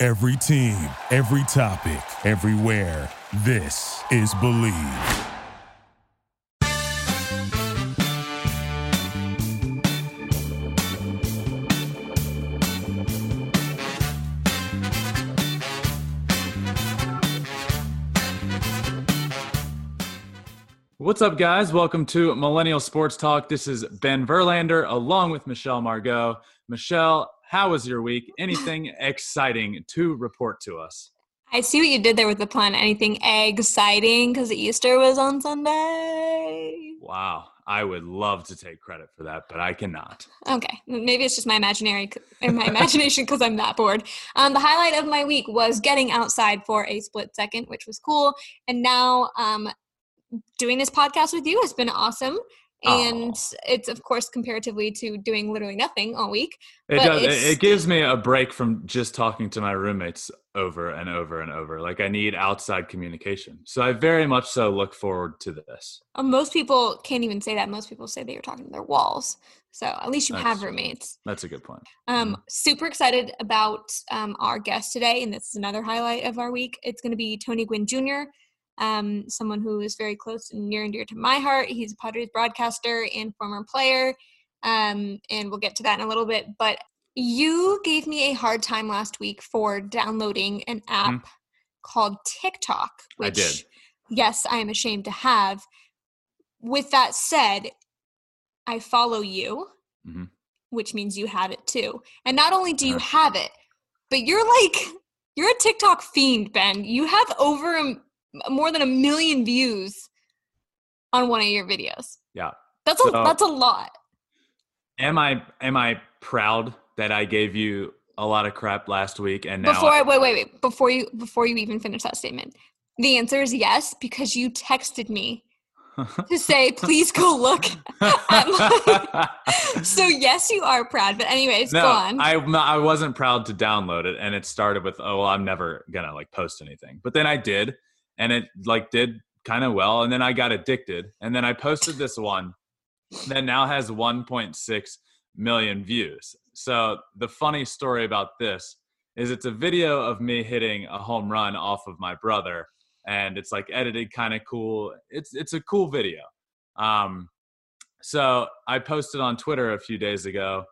Every team, every topic, everywhere. This is Bleav. What's up, guys? Welcome to Millennial Sports Talk. This is Ben Verlander along with Michelle Margaux. Michelle, how was your week? Anything exciting to report to us? I see what you did there with the pun. Anything exciting because Easter was on Sunday. Wow. I would love to take credit for that, but I cannot. Okay, maybe it's just my imaginary, my imagination because I'm that bored. Um, the highlight of my week was getting outside for a split second, which was cool, and now um, doing this podcast with you has been awesome. And oh. it's of course comparatively to doing literally nothing all week. It does. It gives me a break from just talking to my roommates over and over and over. Like I need outside communication. So I very much so look forward to this. Uh, most people can't even say that. Most people say they are talking to their walls. So at least you that's, have roommates. That's a good point. Um, mm-hmm. super excited about um, our guest today, and this is another highlight of our week. It's going to be Tony Gwynn Jr um, someone who is very close and near and dear to my heart. He's a Padres broadcaster and former player, um, and we'll get to that in a little bit. But you gave me a hard time last week for downloading an app mm-hmm. called TikTok, which, I did. yes, I am ashamed to have. With that said, I follow you, mm-hmm. which means you have it too. And not only do you uh-huh. have it, but you're like you're a TikTok fiend, Ben. You have over more than a million views on one of your videos. Yeah. That's a so, that's a lot. Am I am I proud that I gave you a lot of crap last week and now Before I, wait wait wait before you before you even finish that statement. The answer is yes because you texted me to say please go look so yes you are proud but anyways no, go on I, I wasn't proud to download it and it started with oh well i'm never gonna like post anything but then i did and it like did kind of well and then i got addicted and then i posted this one that now has 1.6 million views. So the funny story about this is it's a video of me hitting a home run off of my brother and it's like edited kind of cool. It's it's a cool video. Um so i posted on twitter a few days ago.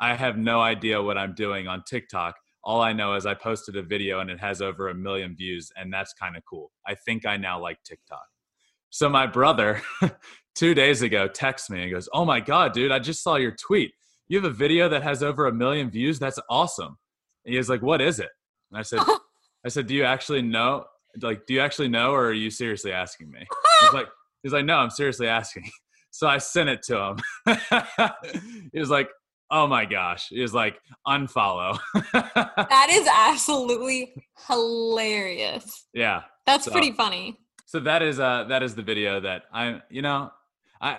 I have no idea what i'm doing on tiktok all I know is I posted a video and it has over a million views, and that's kind of cool. I think I now like TikTok. So my brother, two days ago, texts me and goes, "Oh my god, dude! I just saw your tweet. You have a video that has over a million views. That's awesome." And he was like, "What is it?" And I said, "I said, do you actually know? Like, do you actually know, or are you seriously asking me?" He's like, "He's like, no, I'm seriously asking." So I sent it to him. he was like, oh my gosh is like unfollow. That is absolutely hilarious. Yeah that's so, pretty funny. so that is uh that is the video that i'm you know i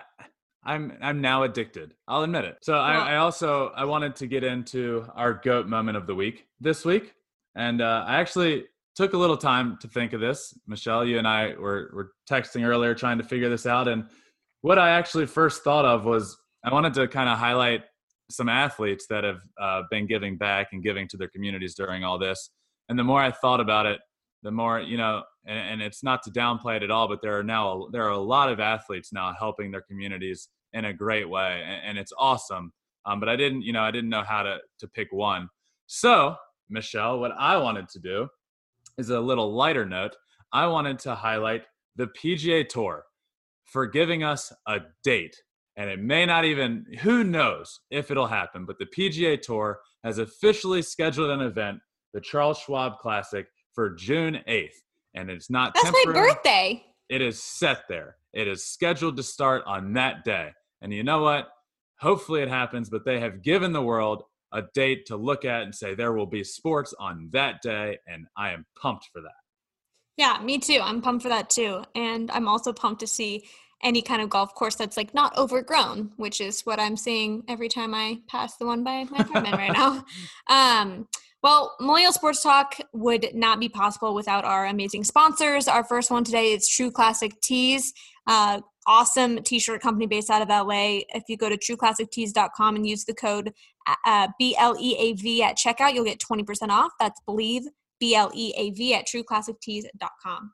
i'm i'm now addicted i'll admit it. So I, I also i wanted to get into our goat moment of the week this week and uh i actually took a little time to think of this. Michelle you and i were, were texting earlier trying to figure this out and what i actually first thought of was i wanted to kind of highlight some athletes that have uh, been giving back and giving to their communities during all this. And the more I thought about it, the more you know. And, and it's not to downplay it at all, but there are now there are a lot of athletes now helping their communities in a great way, and, and it's awesome. Um, but I didn't, you know, I didn't know how to to pick one. So Michelle, what I wanted to do is a little lighter note. I wanted to highlight the PGA Tour for giving us a date and it may not even who knows if it'll happen but the pga tour has officially scheduled an event the charles schwab classic for june 8th and it's not that's temporary. my birthday it is set there it is scheduled to start on that day and you know what hopefully it happens but they have given the world a date to look at and say there will be sports on that day, and I am pumped for that. Yeah, me too. I'm pumped for that too. And I'm also pumped to see any kind of golf course that's like not overgrown, which is what I'm seeing every time I pass the one by my apartment right now. Um, well, Millennial Sports Talk would not be possible without our amazing sponsors. Our first one today is True Classic Tees. Uh, awesome t-shirt company based out of LA. If you go to trueclassictees.com and use the code uh, BLEAV at checkout, you'll get 20% off. That's believe B-L-E-A-V at trueclassictees.com.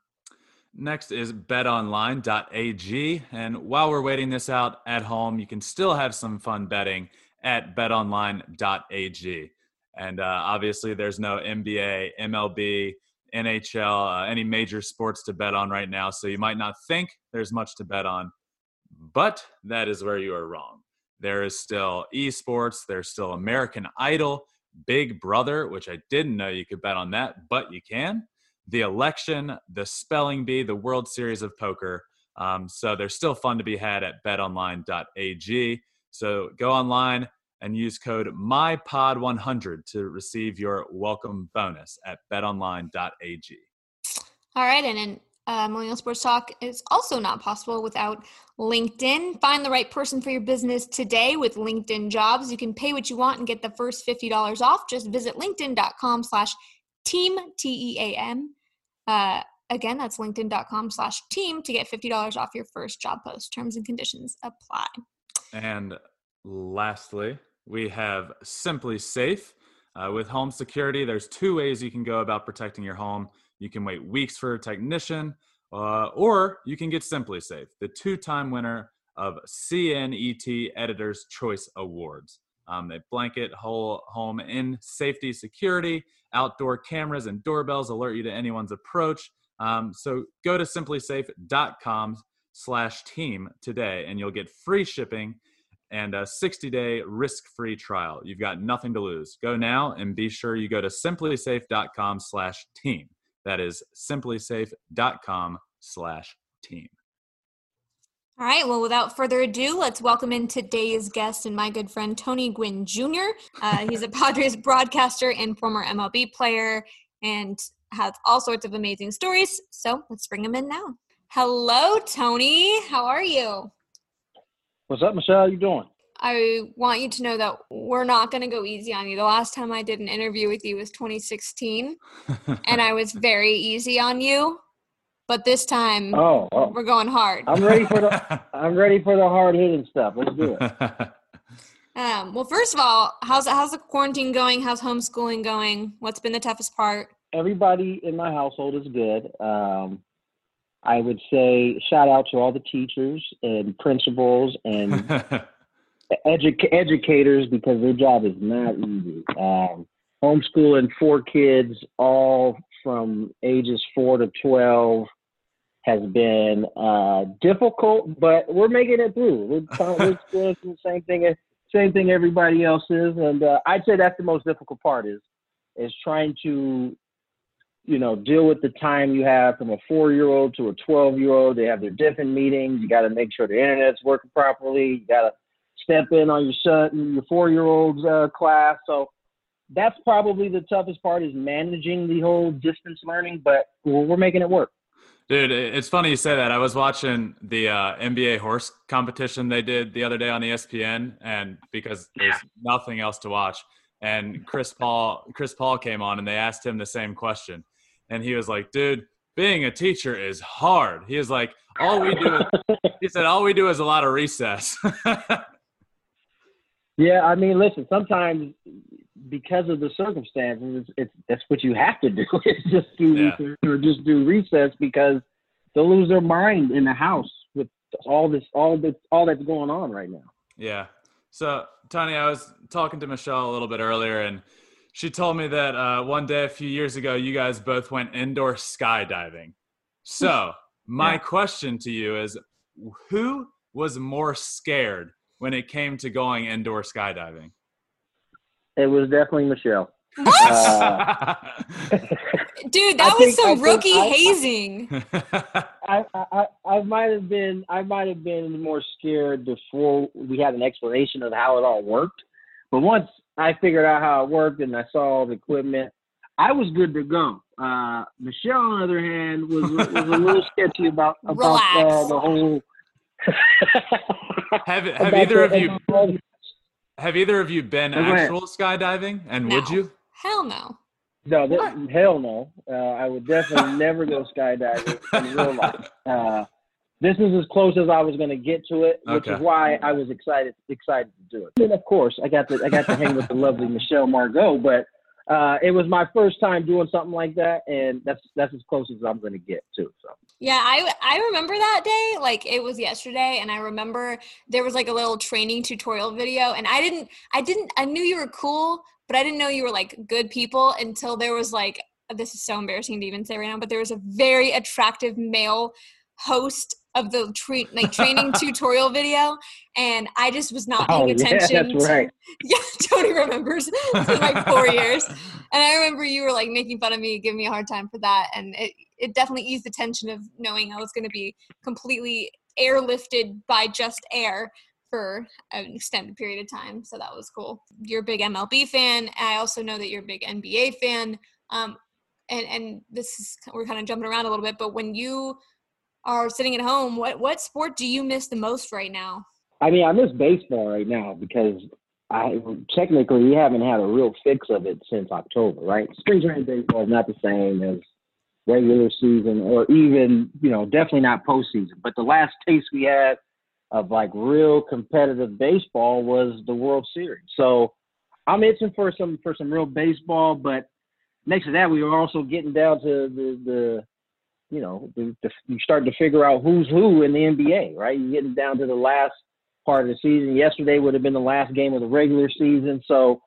Next is betonline.ag. And while we're waiting this out at home, you can still have some fun betting at betonline.ag. And uh, obviously, there's no NBA, MLB, NHL, uh, any major sports to bet on right now. So you might not think there's much to bet on, but that is where you are wrong. There is still esports, there's still American Idol, Big Brother, which I didn't know you could bet on that, but you can. The election, the spelling bee, the World Series of Poker. Um, so there's still fun to be had at betonline.ag. So go online and use code MyPod100 to receive your welcome bonus at betonline.ag. All right, and in uh, Millennial Sports Talk is also not possible without LinkedIn. Find the right person for your business today with LinkedIn Jobs. You can pay what you want and get the first $50 off. Just visit linkedin.com slash team, T-E-A-M. Uh, again, that's linkedin.com slash team to get $50 off your first job post. Terms and conditions apply. And lastly, we have SimpliSafe. Uh, with home security, there's two ways you can go about protecting your home. You can wait weeks for a technician, uh, or you can get SimpliSafe, the two-time winner of CNET Editor's Choice Awards. Um, they blanket whole home in safety, security, outdoor cameras and doorbells alert you to anyone's approach. Um, so go to simplisafe.com slash team today and you'll get free shipping and a 60 day risk free trial. You've got nothing to lose. Go now and be sure you go to simplisafe.com slash team. That is simplisafe.com slash team. All right. Well, without further ado, let's welcome in today's guest and my good friend Tony Gwynn Jr. Uh, he's a Padres broadcaster and former MLB player and has all sorts of amazing stories. So let's bring him in now. Hello, Tony. How are you? What's up, Michelle? How you doing? I want you to know that we're not going to go easy on you. The last time I did an interview with you was 2016, and I was very easy on you. But this time, oh, oh. we're going hard. I'm ready for the I'm ready for the hard hitting stuff. Let's do it. um, well, first of all, how's how's the quarantine going? How's homeschooling going? What's been the toughest part? Everybody in my household is good. Um, I would say shout out to all the teachers and principals and edu- educators because their job is not easy. Um, homeschooling four kids, all from ages four to 12, has been uh, difficult, but we're making it through. We're, we're experiencing the same thing, same thing everybody else is, and uh, I'd say that's the most difficult part is is trying to you know, deal with the time you have from a four year old to a 12 year old. They have their different meetings. You got to make sure the internet's working properly. You got to step in on your son, your four year old's uh, class. So that's probably the toughest part is managing the whole distance learning, but we're, making it work. Dude, it's funny you say that. I was watching the uh, NBA horse competition they did the other day on ESPN, and because there's nothing else to watch, and Chris Paul Chris Paul came on, and they asked him the same question, and he was like, dude, being a teacher is hard. He was like, all we do, is, he said, all we do is a lot of recess. yeah, I mean, listen, sometimes because of the circumstances, it's, it's that's what you have to do. It's just do yeah. research or just do recess because they'll lose their mind in the house with all this, all this, all that's going on right now. Yeah. So, Tony, I was talking to Michelle a little bit earlier, and she told me that uh, one day a few years ago, you guys both went indoor skydiving. So, my yeah. question to you is who was more scared when it came to going indoor skydiving? It was definitely Michelle. Uh, Dude, that I was think, some I rookie I, hazing. I, I, I might have been I might have been more scared before we had an explanation of how it all worked. But once I figured out how it worked and I saw all the equipment. I was good to go. Uh, Michelle, on the other hand, was was a little sketchy about about uh, the whole. have have either of you have either of you been actual skydiving? And no. would you? Hell no. No, th- hell no. Uh, I would definitely never go skydiving in real life. Uh, this is as close as I was going to get to it, which okay. is why I was excited excited to do it. And of course, I got to I got to hang with the lovely Michelle Margaux, but uh, it was my first time doing something like that, and that's that's as close as I'm going to get to. So yeah, I I remember that day like it was yesterday, and I remember there was like a little training tutorial video, and I didn't I didn't I knew you were cool, but I didn't know you were like good people until there was like this is so embarrassing to even say right now, but there was a very attractive male host of the tra- like training tutorial video and i just was not paying oh, attention yeah, that's right. yeah tony remembers it's like four years. And i remember you were like making fun of me giving me a hard time for that and it, it definitely eased the tension of knowing i was going to be completely airlifted by just air for an extended period of time so that was cool. You're a big mlb fan i also know that you're a big nba fan um, and and this is we're kind of jumping around a little bit but when you are sitting at home, what what sport do you miss the most right now? I mean, I miss baseball right now because I technically we haven't had a real fix of it since October, right? Spring training baseball is not the same as regular season or even, you know, definitely not postseason. But the last taste we had of like real competitive baseball was the World Series. So I'm itching for some for some real baseball, but next to that we were also getting down to the the you know, the, the, you start to figure out who's who in the NBA, right? You're getting down to the last part of the season. Yesterday would have been the last game of the regular season. So,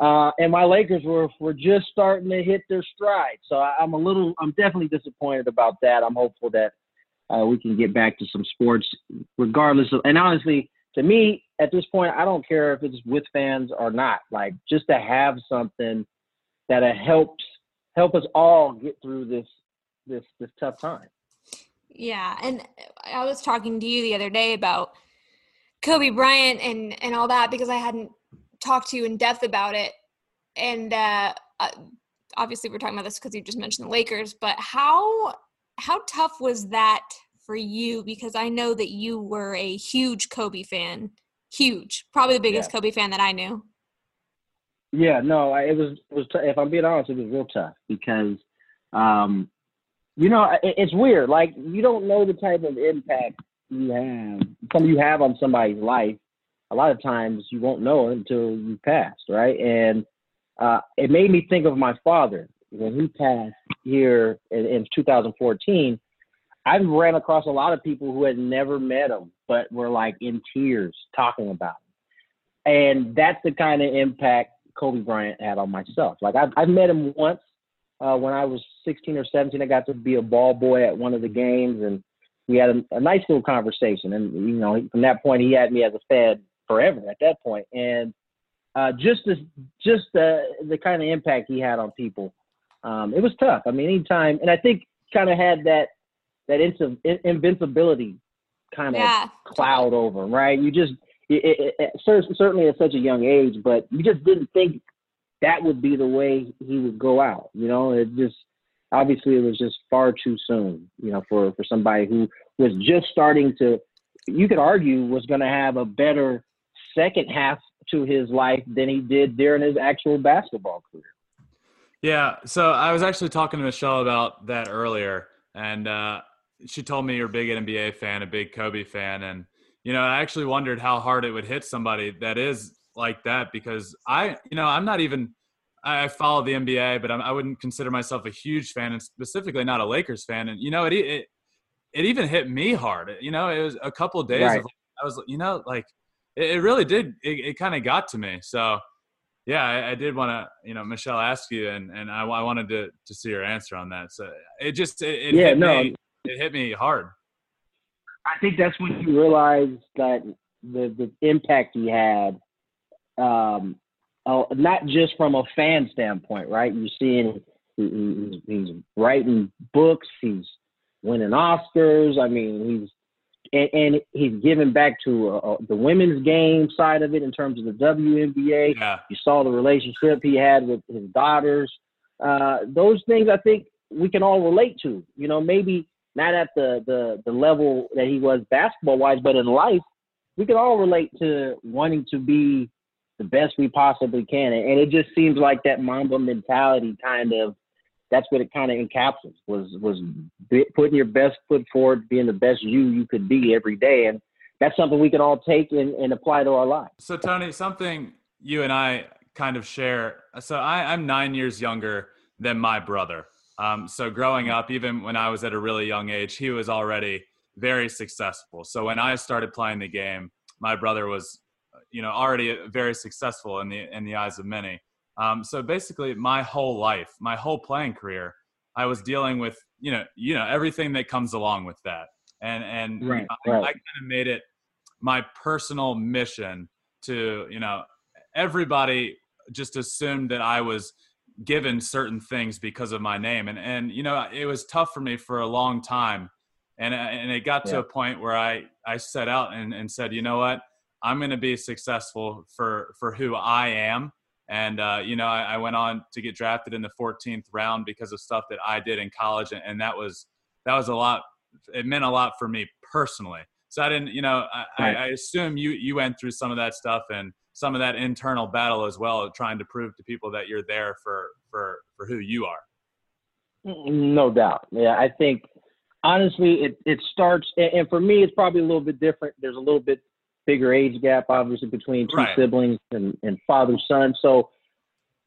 uh, and my Lakers were were just starting to hit their stride. So I, am a little, I'm definitely disappointed about that. I'm hopeful that uh, we can get back to some sports, regardless of. And honestly, to me, at this point, I don't care if it's with fans or not. Like just to have something that helps help us all get through this this this tough time. Yeah, and I was talking to you the other day about Kobe Bryant and and all that because I hadn't talked to you in depth about it, and uh, uh obviously we're talking about this because you just mentioned the Lakers. But how how tough was that for you? Because I know that you were a huge Kobe fan, huge, probably the biggest yeah. Kobe fan that I knew. Yeah, no, it was it was. T- if I'm being honest, it was real tough because um, you know, it's weird. Like you don't know the type of impact you have, some you have on somebody's life. A lot of times you won't know until you passed, right? And uh, it made me think of my father when he passed here in, in 2014. I ran across a lot of people who had never met him, but were like in tears talking about him. And that's the kind of impact Kobe Bryant had on myself. Like I've, I've met him once uh, when I was 16 or 17. I got to be a ball boy at one of the games, and we had a, a nice little conversation. And you know, from that point, he had me as a fan forever. At that point, and uh, just this, just the the kind of impact he had on people, um, it was tough. I mean, anytime, and I think kind of had that that invincibility kind of yeah. cloud over him, right? You just it, it, it, certainly at such a young age, but you just didn't think that would be the way he would go out. You know, it just obviously it was just far too soon. You know, for for somebody who was just starting to, you could argue, was going to have a better second half to his life than he did during his actual basketball career. Yeah, so I was actually talking to Michelle about that earlier, and uh, she told me you're a big NBA fan, a big Kobe fan, and you know, I actually wondered how hard it would hit somebody that is like that because I, you know, I'm not even. I follow the NBA, but I'm, I would not consider myself a huge fan, and specifically not a Lakers fan. And you know, it it, it even hit me hard. You know, it was a couple of days. Right. Of, I was, you know, like it, it really did. It, it kind of got to me. So, yeah, I, I did want to, you know, Michelle ask you, and and I, I, wanted to to see your answer on that. So it just it, it yeah, hit no. me. It hit me hard. I think that's when you realize that the the impact he had um, uh, not just from a fan standpoint, right? You're seeing he's, he's writing books, he's winning Oscars. I mean, he's and, and he's giving back to uh, uh, the women's game side of it in terms of the WNBA. Yeah. You saw the relationship he had with his daughters. Uh, those things I think we can all relate to. You know, maybe not at the the the level that he was basketball wise, but in life, we can all relate to wanting to be the best we possibly can. And it just seems like that Mamba mentality kind of that's what it kind of encapsulates was was putting your best foot forward, being the best you you could be every day, and that's something we can all take and, and apply to our lives. So Tony, something you and I kind of share. So I, I'm nine years younger than my brother. Um, so growing up, even when I was at a really young age, he was already very successful. So when I started playing the game, my brother was, you know, already very successful in the in the eyes of many. Um, so basically, my whole life, my whole playing career, I was dealing with you know you know everything that comes along with that, and and right, I, right. I kind of made it my personal mission to you know everybody just assumed that I was given certain things because of my name. And and you know it was tough for me for a long time. And and it got to a point where I I set out and and said you know what I'm going to be successful for for who I am and uh, you know I, I, went on to get drafted in the 14th round because of stuff that I did in college and, and that was that was a lot it meant a lot for me personally so I didn't you know I, right. I, I assume you you went through some of that stuff and some of that internal battle as well, trying to prove to people that you're there for for for who you are. No doubt. Yeah, I think honestly, it it starts, and for me, it's probably a little bit different. There's a little bit bigger age gap, obviously, between two right. siblings and and father son. So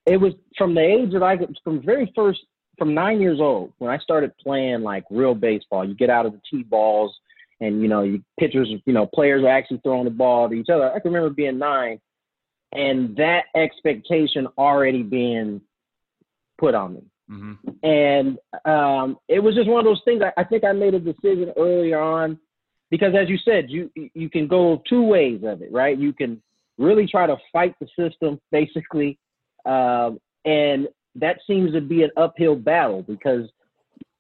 it was from the age that I from very first from nine years old when I started playing like real baseball. You get out of the tee balls. And you know, you pitchers, you know, players are actually throwing the ball to each other. I can remember being nine and that expectation already being put on me. Mm-hmm. And um, it was just one of those things. I, I, think I made a decision earlier on because, as you said, you you can go two ways of it, right? You can really try to fight the system, basically, um, and that seems to be an uphill battle because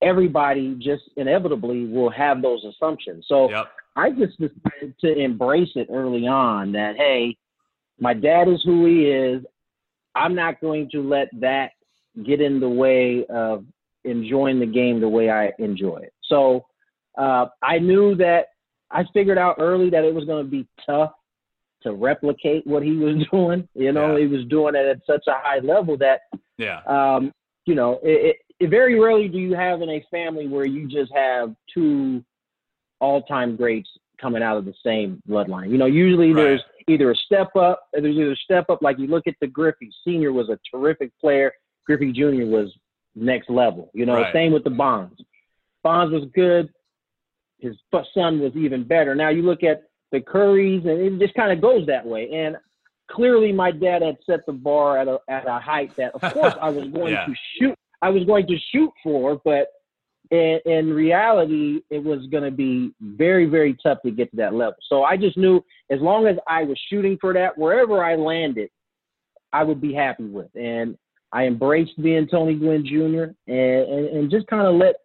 everybody just inevitably will have those assumptions. So yep. I just decided to embrace it early on. That hey, my dad is who he is. I'm not going to let that get in the way of enjoying the game the way I enjoy it. So uh, I knew that I figured out early that it was going to be tough to replicate what he was doing. You know, yeah. he was doing it at such a high level that, yeah, um, you know, it, it, very rarely do you have in a family where you just have two all-time greats coming out of the same bloodline. You know, usually right. there's either a step up, there's either a step up, like you look at the Griffey Senior was a terrific player. Griffey Jr. was next level. You know, right. same with the Bonds. Bonds was good. His son was even better. Now you look at the Currys, and it just kind of goes that way. And clearly, my dad had set the bar at a at a height that, of course, I was going yeah. to shoot. I was going to shoot for, but in, in reality, it was going to be very, very tough to get to that level. So I just knew as long as I was shooting for that, wherever I landed, I would be happy with. And I embraced being Tony Gwynn Jr. and, and, and just kind of let,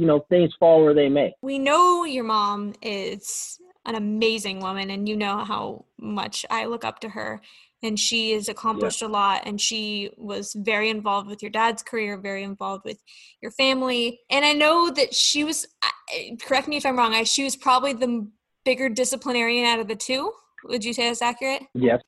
you know, things fall where they may. We know your mom is an amazing woman, and you know how much I look up to her and she has accomplished yeah. a lot and she was very involved with your dad's career very involved with your family and i know that she was correct me if i'm wrong I, she was probably the bigger disciplinarian out of the two would you say that's accurate yes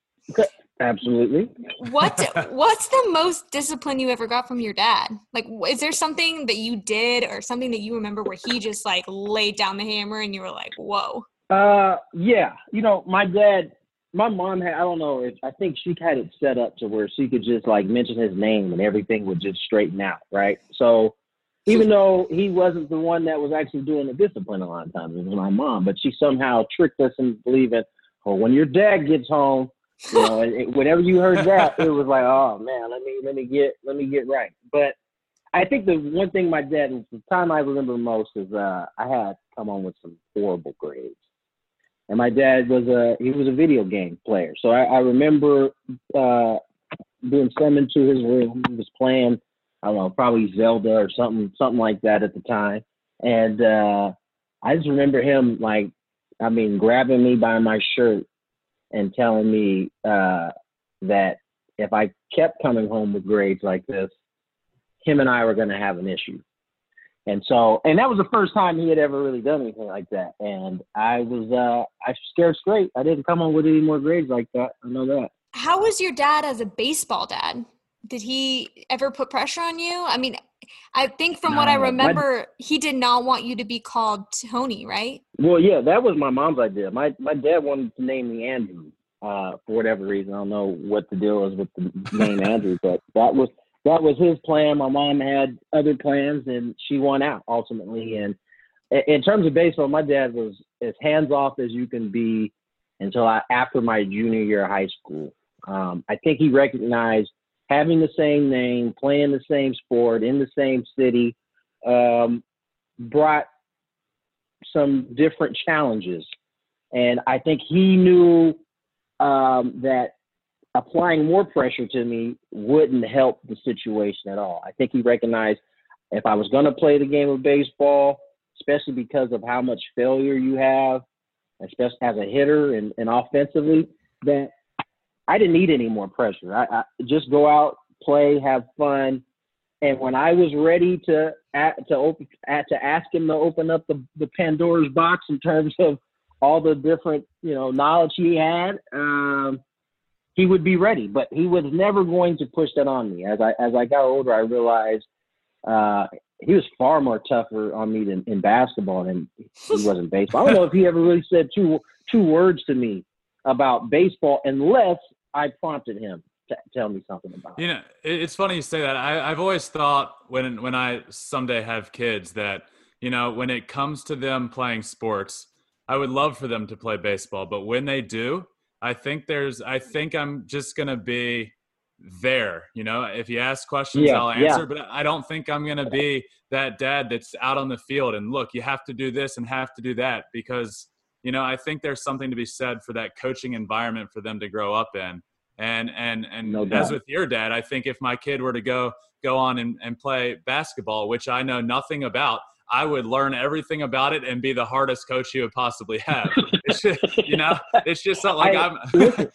absolutely. What what's the most discipline you ever got from your dad? Like is there something that you did or something that you remember where he just like laid down the hammer and you were like whoa. Uh yeah. You know my dad my mom had I don't know if I think she had it set up to where she could just like mention his name and everything would just straighten out, right? So even though he wasn't the one that was actually doing the discipline a lot of times, it was my mom, but she somehow tricked us into believing, oh, when your dad gets home, you know, it, whenever you heard that, it was like, oh man, let me let me get let me get right. But I think the one thing my dad, the time I remember most is uh, I had come on with some horrible grades and my dad was a he was a video game player. So I, I remember uh, being summoned to his room. He was playing, I don't know, probably Zelda or something something like that at the time. And uh, I just remember him like I mean, grabbing me by my shirt and telling me uh, that if I kept coming home with grades like this, him and I were going to have an issue. And so, and that was the first time he had ever really done anything like that. And I was, uh, I scared straight. I didn't come home with any more grades like that. I know that. How was your dad as a baseball dad? Did he ever put pressure on you? I mean, I think from no, what I remember, my, he did not want you to be called Tony, right? Well, yeah, that was my mom's idea. My my dad wanted to name me Andrew uh, for whatever reason. I don't know what the deal is with the name Andrew, but that was that was his plan. My mom had other plans, and she won out ultimately. And in terms of baseball, my dad was as hands off as you can be until I, after my junior year of high school. Um, I think he recognized having the same name, playing the same sport in the same city, um, brought some different challenges. And I think he knew um, that applying more pressure to me wouldn't help the situation at all. I think he recognized if I was going to play the game of baseball, especially because of how much failure you have, especially as a hitter and, and offensively, that I didn't need any more pressure. I, I just go out, play, have fun. And when I was ready to to open to ask him to open up the, the Pandora's box in terms of all the different you know knowledge he had, um, he would be ready. But he was never going to push that on me. As I as I got older, I realized uh, he was far more tougher on me than in basketball than he was in baseball. I don't know if he ever really said two two words to me about baseball unless I prompted him to tell me something about it. You know, it's funny you say that. I, I've always thought when when I someday have kids that you know when it comes to them playing sports, I would love for them to play baseball, but when they do, I think there's I think I'm just gonna be there. You know, if you ask questions, yeah, I'll answer. Yeah. But I don't think I'm gonna be that dad that's out on the field and look, you have to do this and have to do that because you know, I think there's something to be said for that coaching environment for them to grow up in. And and and no as with your dad, I think if my kid were to go go on and, and play basketball, which I know nothing about, I would learn everything about it and be the hardest coach you would possibly have. It's just, you know, it's just not like I, am listen,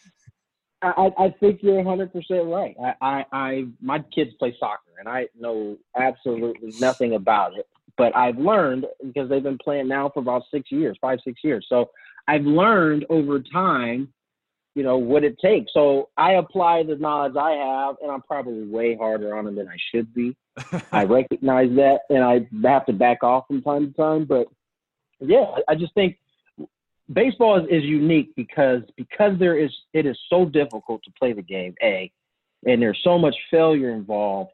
I, I think you're 100 percent right. I, I, I, my kids play soccer, and I know absolutely nothing about it but I've learned because they've been playing now for about six years, five, six years. So I've learned over time, you know, what it takes. So I apply the knowledge I have, and I'm probably way harder on them than I should be. I recognize that, and I have to back off from time to time. But yeah, I just think baseball is, is unique because because there is it is so difficult to play the game. A, and there's so much failure involved.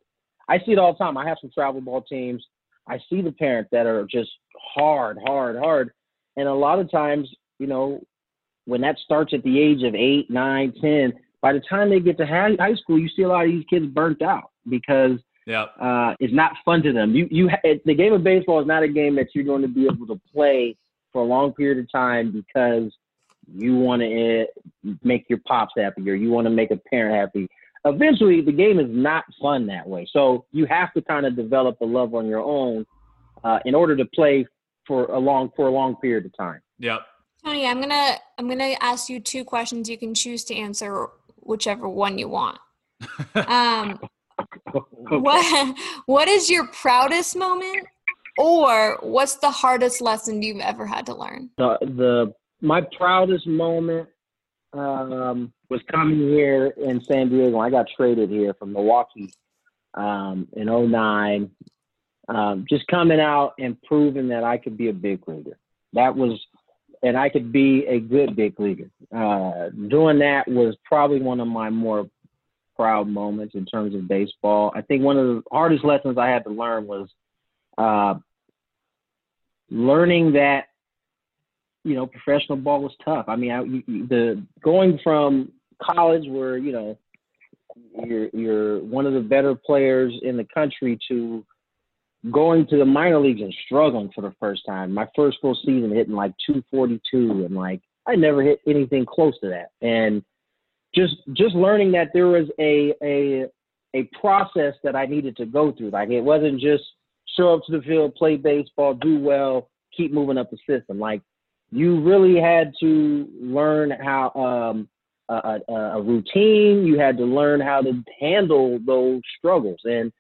I see it all the time. I have some travel ball teams I see the parents that are just hard, hard, hard. And a lot of times, you know, when that starts at the age of eight, nine, ten, by the time they get to high, high school, you see a lot of these kids burnt out because yeah, uh, it's not fun to them. You you the game of baseball is not a game that you're going to be able to play for a long period of time because you want to eh, make your pops happy or you want to make a parent happy eventually the game is not fun that way. So you have to kind of develop a love on your own uh, in order to play for a long for a long period of time. Yep. Tony, I'm gonna I'm gonna ask you two questions. You can choose to answer whichever one you want. Um, okay. what what is your proudest moment, or what's the hardest lesson you've ever had to learn? The the my proudest moment um, was coming here in San Diego. I got traded here from Milwaukee um, in 09. Um, just coming out and proving that I could be a big leaguer. That was, and I could be a good big leaguer. Uh, doing that was probably one of my more proud moments in terms of baseball. I think one of the hardest lessons I had to learn was uh, learning that you know professional ball was tough. I mean, I, the going from college where you know you're you're one of the better players in the country to going to the minor leagues and struggling for the first time. My first full season hitting like 242 and like I never hit anything close to that. And just just learning that there was a a a process that I needed to go through. Like it wasn't just show up to the field, play baseball, do well, keep moving up the system. Like you really had to learn how um, a, a, a routine. You had to learn how to handle those struggles. And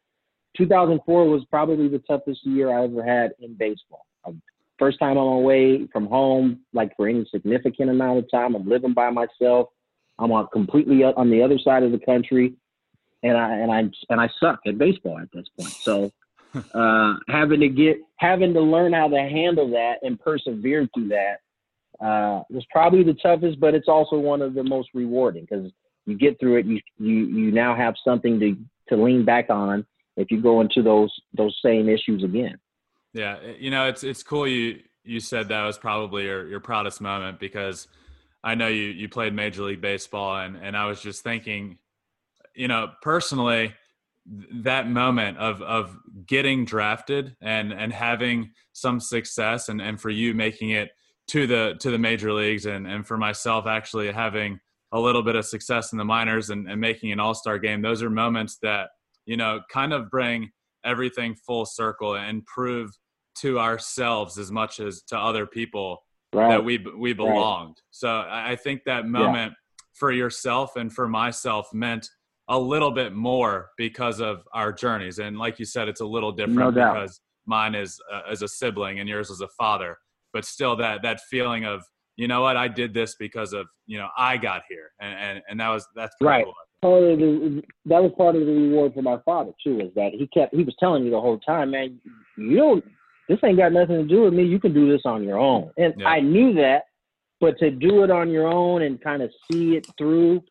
2004 was probably the toughest year I ever had in baseball. Um, first time I'm away from home, like for any significant amount of time. I'm living by myself. I'm on completely on the other side of the country, and I and I and I suck at baseball at this point. So uh, having to get having to learn how to handle that and persevere through that uh, was probably the toughest, but it's also one of the most rewarding because you get through it. You you you now have something to to lean back on if you go into those those same issues again. Yeah, you know it's it's cool you you said that was probably your your proudest moment because I know you you played Major League Baseball and and I was just thinking, you know, personally that moment of of getting drafted and and having some success and and for you making it to the to the major leagues and and for myself actually having a little bit of success in the minors and, and making an all-star game those are moments that you know kind of bring everything full circle and prove to ourselves as much as to other people right. that we we belonged right. so i think that moment yeah. for yourself and for myself meant a little bit more because of our journeys. And like you said, it's a little different no because mine is uh, as a sibling and yours as a father. But still, that that feeling of you know what I did this because of you know I got here, and and, and that was that's right. Cool. Part of the, that was part of the reward for my father too. Is that he kept he was telling me the whole time, man, you don't. This ain't got nothing to do with me. You can do this on your own. And yeah. I knew that, but to do it on your own and kind of see it through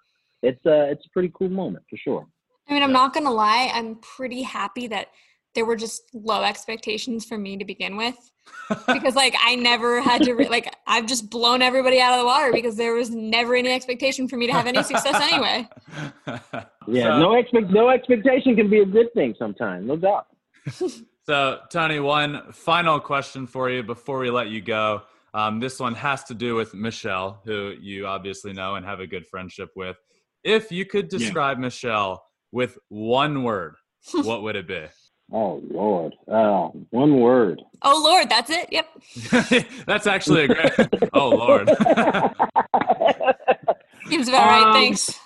it's a it's a pretty cool moment for sure. I mean, I'm not gonna lie, I'm pretty happy that there were just low expectations for me to begin with because like i never had to re- like i've just blown everybody out of the water because there was never any expectation for me to have any success anyway yeah so, no expect no expectation can be a good thing sometimes no doubt so tony one final question for you before we let you go um, this one has to do with michelle who you obviously know and have a good friendship with if you could describe yeah. Michelle with one word, what would it be? Oh Lord, uh, one word. Oh Lord, that's it. Yep. that's actually a great. oh Lord. Seems about um, right. Thanks.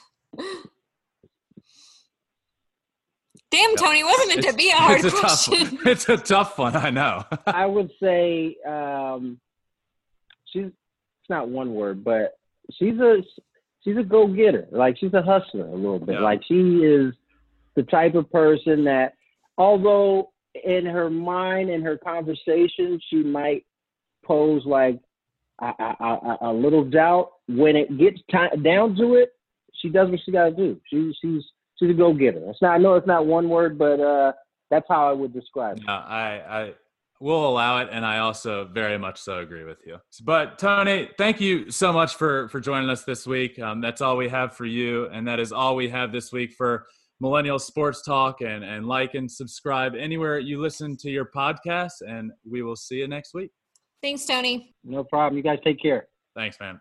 Damn, Tony, wasn't it to be a hard it's a question? Tough, it's a tough one. I know. I would say um, she's. It's not one word, but she's a she's a go getter. Like she's a hustler a little bit. Yeah. Like she is the type of person that, although in her mind and her conversation, she might pose like a, a, a, a little doubt. When it gets down to it, she does what she got to do. She, she's she's a go getter. It's not. I know it's not one word, but uh, that's how I would describe it. I, I we'll allow it and i also very much so agree with you but tony thank you so much for for joining us this week um, that's all we have for you and that is all we have this week for millennial sports talk and and like and subscribe anywhere you listen to your podcast and we will see you next week. Thanks tony. No problem. You guys take care. Thanks man.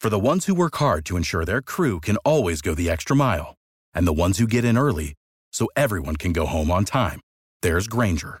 For the ones who work hard to ensure their crew can always go the extra mile, and the ones who get in early so everyone can go home on time, there's Grainger,